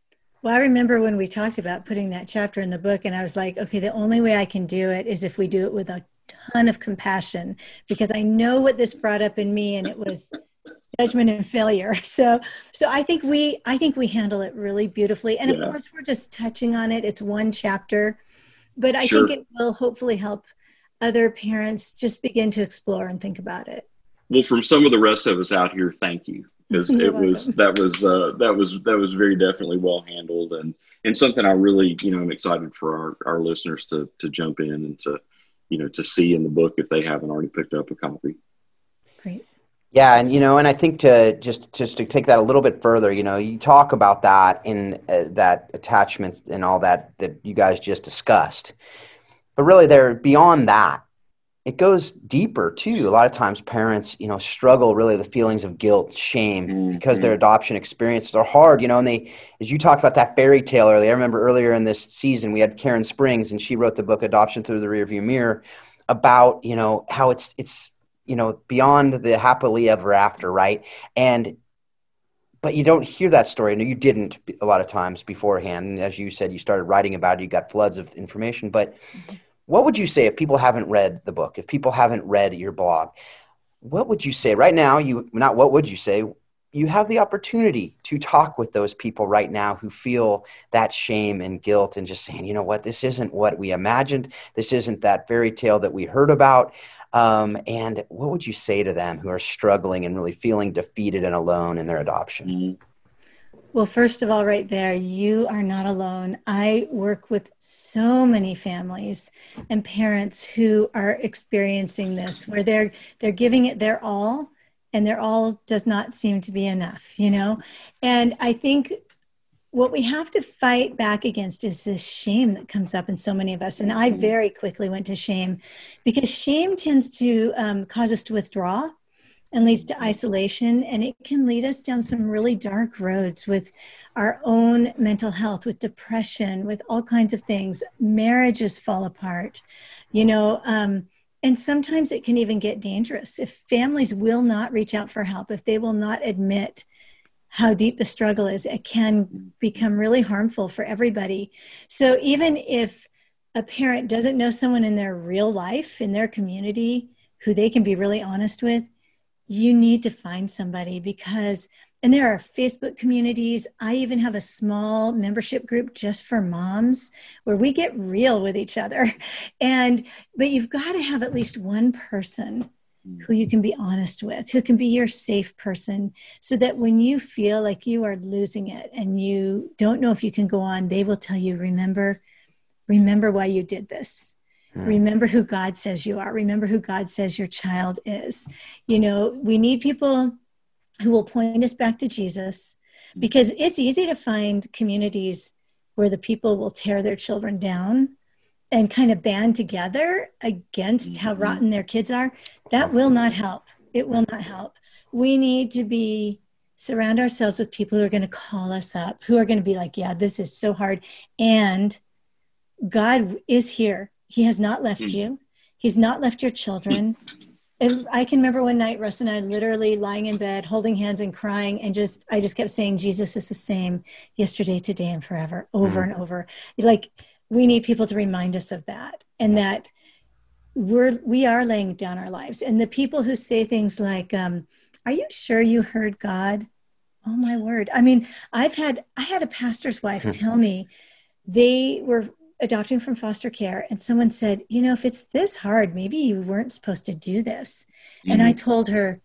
Well, I remember when we talked about putting that chapter in the book, and I was like, okay, the only way I can do it is if we do it with a ton of compassion, because I know what this brought up in me, and it was judgment and failure so so i think we i think we handle it really beautifully and yeah. of course we're just touching on it it's one chapter but i sure. think it will hopefully help other parents just begin to explore and think about it well from some of the rest of us out here thank you. Because it was that was uh, that was that was very definitely well handled and and something i really you know i'm excited for our, our listeners to to jump in and to you know to see in the book if they haven't already picked up a copy. Great. Yeah, and you know, and I think to just just to take that a little bit further, you know, you talk about that in uh, that attachments and all that that you guys just discussed, but really, they're beyond that. It goes deeper too. A lot of times, parents, you know, struggle really the feelings of guilt, shame, mm-hmm. because their adoption experiences are hard. You know, and they, as you talked about that fairy tale earlier, I remember earlier in this season we had Karen Springs, and she wrote the book "Adoption Through the Rearview Mirror" about you know how it's it's you know beyond the happily ever after right and but you don't hear that story no you didn't a lot of times beforehand and as you said you started writing about it you got floods of information but what would you say if people haven't read the book if people haven't read your blog what would you say right now you not what would you say you have the opportunity to talk with those people right now who feel that shame and guilt and just saying, you know what, this isn't what we imagined. This isn't that fairy tale that we heard about. Um, and what would you say to them who are struggling and really feeling defeated and alone in their adoption? Mm-hmm. Well, first of all, right there, you are not alone. I work with so many families and parents who are experiencing this, where they're they're giving it their all, and their all does not seem to be enough, you know. And I think what we have to fight back against is this shame that comes up in so many of us. And I mm-hmm. very quickly went to shame because shame tends to um, cause us to withdraw and leads to isolation. And it can lead us down some really dark roads with our own mental health, with depression, with all kinds of things. Marriages fall apart, you know. Um, and sometimes it can even get dangerous if families will not reach out for help, if they will not admit how deep the struggle is, it can become really harmful for everybody. So even if a parent doesn't know someone in their real life, in their community, who they can be really honest with, you need to find somebody because and there are Facebook communities. I even have a small membership group just for moms where we get real with each other. And, but you've got to have at least one person who you can be honest with, who can be your safe person, so that when you feel like you are losing it and you don't know if you can go on, they will tell you, remember, remember why you did this. Remember who God says you are. Remember who God says your child is. You know, we need people who will point us back to Jesus because it's easy to find communities where the people will tear their children down and kind of band together against mm-hmm. how rotten their kids are. That will not help. It will not help. We need to be surround ourselves with people who are going to call us up, who are going to be like, yeah, this is so hard. And God is here. He has not left mm. you. He's not left your children. And I can remember one night, Russ and I literally lying in bed, holding hands and crying, and just I just kept saying, "Jesus is the same yesterday, today, and forever," over mm-hmm. and over. Like we need people to remind us of that, and that we're we are laying down our lives. And the people who say things like, um, "Are you sure you heard God?" Oh my word! I mean, I've had I had a pastor's wife hmm. tell me they were adopting from foster care and someone said you know if it's this hard maybe you weren't supposed to do this. Mm-hmm. and i mm-hmm. told her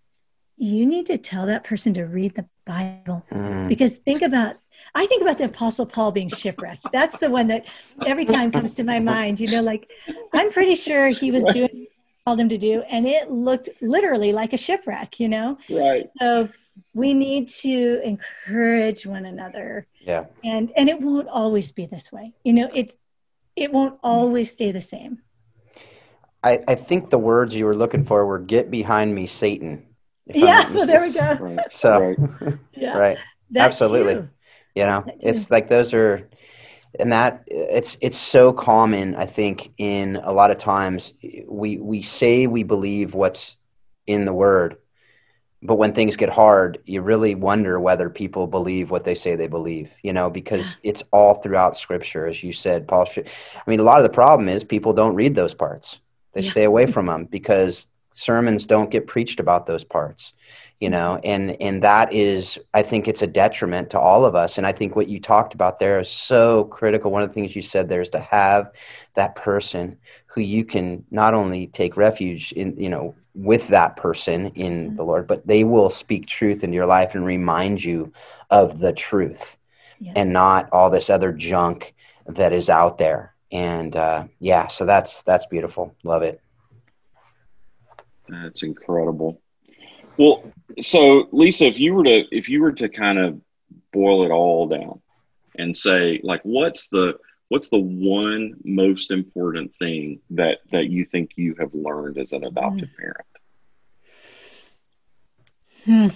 you need to tell that person to read the bible. Mm. because think about i think about the apostle paul being shipwrecked. That's the one that every time comes to my mind you know like i'm pretty sure he was doing called him to do and it looked literally like a shipwreck you know? Right. So we need to encourage one another. Yeah. And and it won't always be this way. You know it's it won't mm-hmm. always stay the same. I, I think the words you were looking for were "get behind me, Satan." Yeah, well, there we go. Right. So, right, yeah, right. absolutely. Too. You know, it's like those are, and that it's it's so common. I think in a lot of times we we say we believe what's in the word, but when things get hard you really wonder whether people believe what they say they believe you know because it's all throughout scripture as you said paul should, i mean a lot of the problem is people don't read those parts. They yeah. stay away from them because sermons don't get preached about those parts you mm-hmm. know and and that is i think it's a detriment to all of us and i think what you talked about there is so critical. One of the things you said there is to have that person who you can not only take refuge in you know with that person in mm-hmm. the Lord, but they will speak truth into your life and remind you of the truth yeah. and not all this other junk that is out there. And uh, yeah, so that's that's beautiful. Love it. That's incredible. Well, so Lisa, if you were to if you were to kind of boil it all down and say like what's the what's the one most important thing that that you think you have learned as an adoptive mm. parent hmm.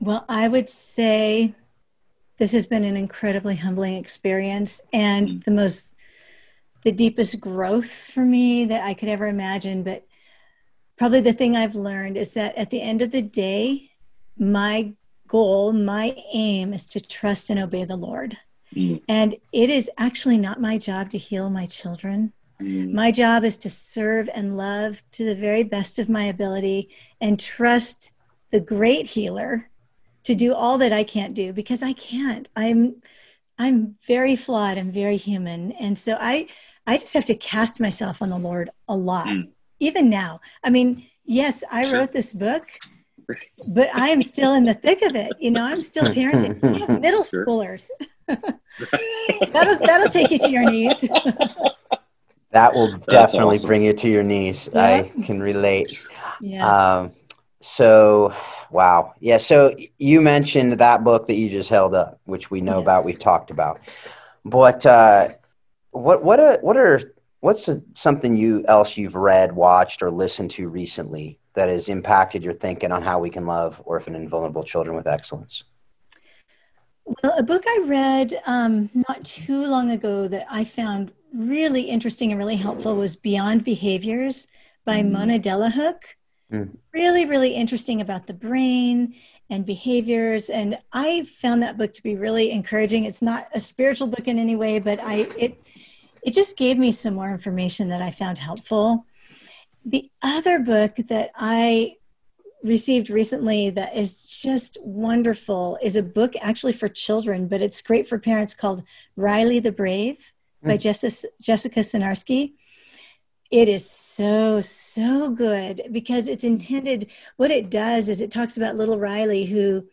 well i would say this has been an incredibly humbling experience and mm. the most the deepest growth for me that i could ever imagine but probably the thing i've learned is that at the end of the day my goal my aim is to trust and obey the lord Mm. And it is actually not my job to heal my children. Mm. My job is to serve and love to the very best of my ability and trust the great healer to do all that I can't do because I can't. I'm I'm very flawed and very human. And so I I just have to cast myself on the Lord a lot. Mm. Even now. I mean, yes, I sure. wrote this book, but I am still in the thick of it. You know, I'm still parenting. I have middle sure. schoolers. that'll that'll take you to your knees. that will definitely awesome. bring you to your knees. Yeah. I can relate. Yes. Um, so, wow. Yeah. So you mentioned that book that you just held up, which we know yes. about. We've talked about. But uh, what what are what are what's a, something you else you've read, watched, or listened to recently that has impacted your thinking on how we can love orphan and vulnerable children with excellence? Well, a book I read um, not too long ago that I found really interesting and really helpful was Beyond Behaviors by mm. Mona Delahooke. Mm. Really, really interesting about the brain and behaviors. And I found that book to be really encouraging. It's not a spiritual book in any way, but I it it just gave me some more information that I found helpful. The other book that I received recently that is just wonderful is a book actually for children, but it's great for parents called Riley the Brave by mm. Jessica, Jessica Sinarski. It is so, so good because it's intended, what it does is it talks about little Riley who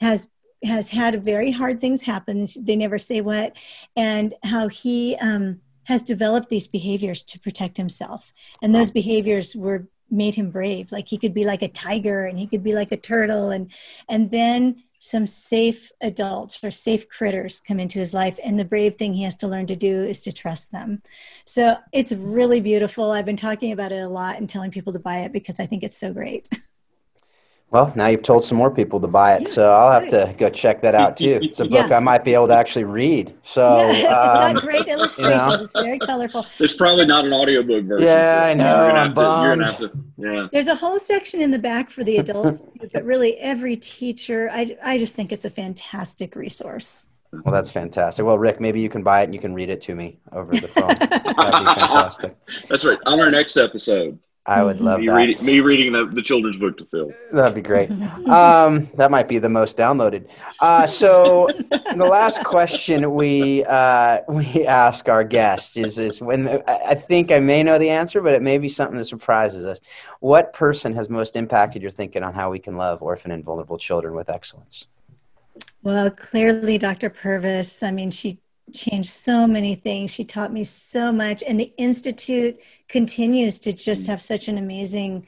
has has had very hard things happen. They never say what, and how he um, has developed these behaviors to protect himself. And those behaviors were made him brave. Like he could be like a tiger and he could be like a turtle and and then some safe adults or safe critters come into his life and the brave thing he has to learn to do is to trust them. So it's really beautiful. I've been talking about it a lot and telling people to buy it because I think it's so great. Well, now you've told some more people to buy it, so I'll have to go check that out too. It's a book yeah. I might be able to actually read. So yeah, it's um, got great illustrations. You know. It's very colorful. There's probably not an audiobook version. Yeah, I know. You're I'm bummed. To, to, yeah. There's a whole section in the back for the adults, but really every teacher. I I just think it's a fantastic resource. Well, that's fantastic. Well, Rick, maybe you can buy it and you can read it to me over the phone. That'd be fantastic. That's right. On our next episode. I would love me that. Reading, me reading the, the children's book to Phil. That'd be great. Um, that might be the most downloaded. Uh, so the last question we uh, we ask our guests is is when I think I may know the answer, but it may be something that surprises us. What person has most impacted your thinking on how we can love orphan and vulnerable children with excellence? Well, clearly, Dr. Purvis. I mean, she changed so many things. She taught me so much. And the Institute continues to just have such an amazing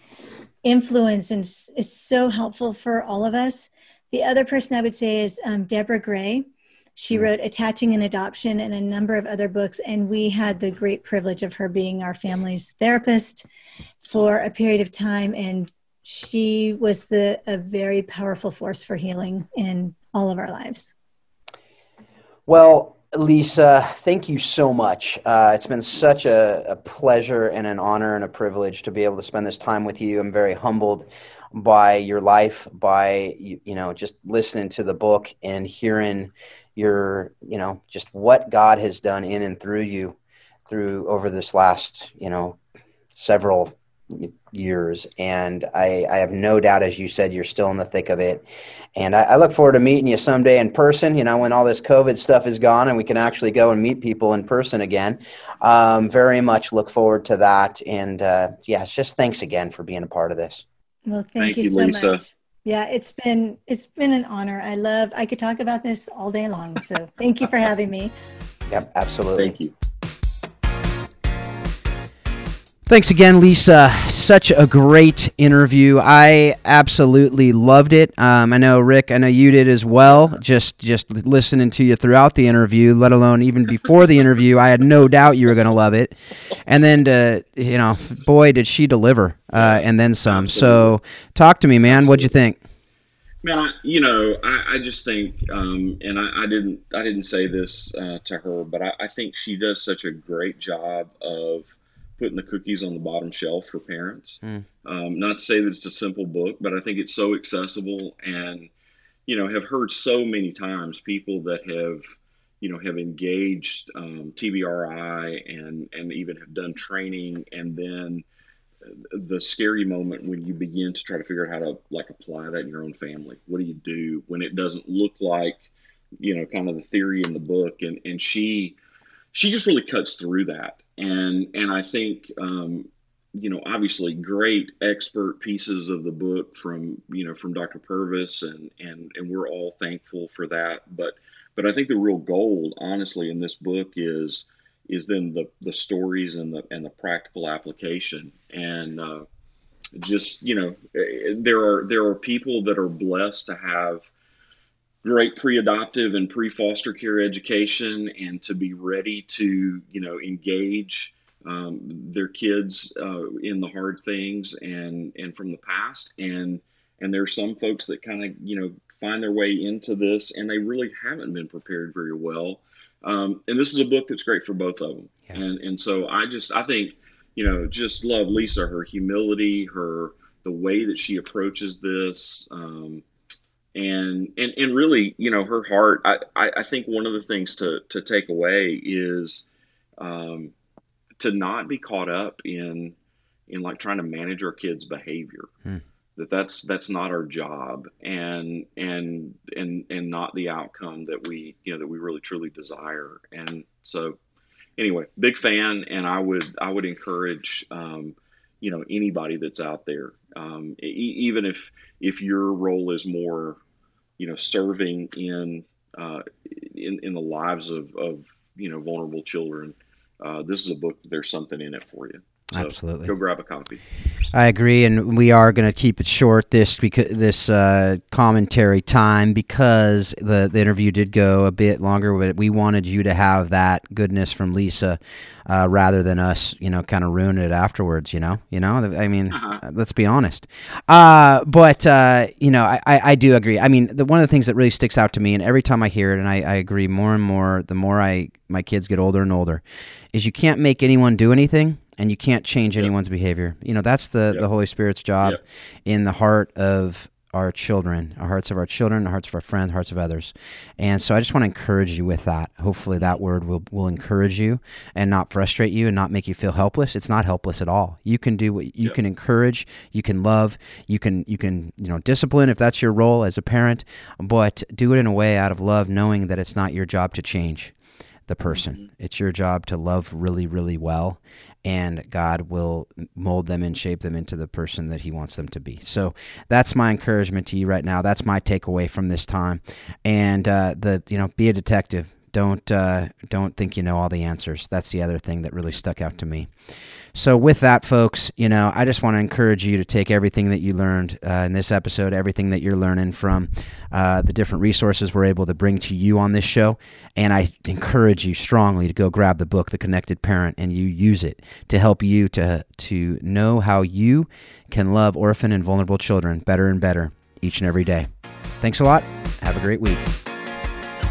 influence and is so helpful for all of us. The other person I would say is um, Deborah Gray. She wrote Attaching in Adoption and a number of other books. And we had the great privilege of her being our family's therapist for a period of time. And she was the, a very powerful force for healing in all of our lives. Well, Lisa, thank you so much. Uh, it's been such a, a, pleasure and an honor and a privilege to be able to spend this time with you. I'm very humbled by your life, by you, you know, just listening to the book and hearing your, you know, just what God has done in and through you through over this last, you know, several years. And I, I have no doubt, as you said, you're still in the thick of it. And I, I, look forward to meeting you someday in person, you know, when all this COVID stuff is gone and we can actually go and meet people in person again. Um, very much look forward to that. And uh, yes, just thanks again for being a part of this. Well, thank, thank you, you, so Lisa. much. Yeah, it's been it's been an honor. I love I could talk about this all day long. So thank you for having me. Yep, absolutely. Thank you. Thanks again, Lisa. Such a great interview. I absolutely loved it. Um, I know Rick. I know you did as well. Just just listening to you throughout the interview, let alone even before the interview, I had no doubt you were going to love it. And then, to, you know, boy, did she deliver, uh, and then some. So, talk to me, man. What'd you think? Man, I, you know, I, I just think, um, and I, I, didn't, I didn't say this uh, to her, but I, I think she does such a great job of putting the cookies on the bottom shelf for parents. Mm. Um, not to say that it's a simple book, but I think it's so accessible and, you know, have heard so many times people that have, you know, have engaged um, TBRI and, and even have done training and then the scary moment when you begin to try to figure out how to like apply that in your own family. What do you do when it doesn't look like, you know, kind of the theory in the book? And, and she, she just really cuts through that and and I think um, you know obviously great expert pieces of the book from you know from Dr. Purvis and and and we're all thankful for that but but I think the real gold honestly in this book is is then the the stories and the and the practical application and uh, just you know there are there are people that are blessed to have great pre-adoptive and pre-foster care education and to be ready to you know engage um, their kids uh, in the hard things and and from the past. And and there's some folks that kind of you know find their way into this and they really haven't been prepared very well. Um, and this is a book that's great for both of them. Yeah. and and so i just i think you know just love lisa her humility her the way that she approaches this um, and and and really, you know, her heart. I I think one of the things to to take away is um, to not be caught up in in like trying to manage our kids' behavior. Hmm. That that's that's not our job, and and and and not the outcome that we you know that we really truly desire. And so, anyway, big fan, and I would I would encourage um, you know anybody that's out there, um, e- even if if your role is more you know serving in uh, in in the lives of of you know vulnerable children. Uh, this is a book. There's something in it for you. So Absolutely. Go grab a copy. I agree, and we are going to keep it short this because this uh, commentary time because the the interview did go a bit longer, but we wanted you to have that goodness from Lisa uh, rather than us, you know, kind of ruin it afterwards. You know, you know. I mean, uh-huh. let's be honest. Uh, but uh, you know, I, I, I, do agree. I mean, the, one of the things that really sticks out to me, and every time I hear it, and I, I agree more and more, the more I my kids get older and older, is you can't make anyone do anything and you can't change yep. anyone's behavior. You know, that's the, yep. the Holy Spirit's job yep. in the heart of our children, our hearts of our children, the hearts of our friends, hearts of others. And so I just want to encourage you with that. Hopefully that word will, will encourage you and not frustrate you and not make you feel helpless. It's not helpless at all. You can do what you can encourage, you can love, you can you can, you know, discipline if that's your role as a parent, but do it in a way out of love knowing that it's not your job to change the person. Mm-hmm. It's your job to love really, really well, and God will mold them and shape them into the person that He wants them to be. So that's my encouragement to you right now. That's my takeaway from this time. And uh, the you know, be a detective. Don't uh, don't think you know all the answers. That's the other thing that really stuck out to me. So, with that, folks, you know, I just want to encourage you to take everything that you learned uh, in this episode, everything that you're learning from uh, the different resources we're able to bring to you on this show. And I encourage you strongly to go grab the book, The Connected Parent, and you use it to help you to, to know how you can love orphan and vulnerable children better and better each and every day. Thanks a lot. Have a great week.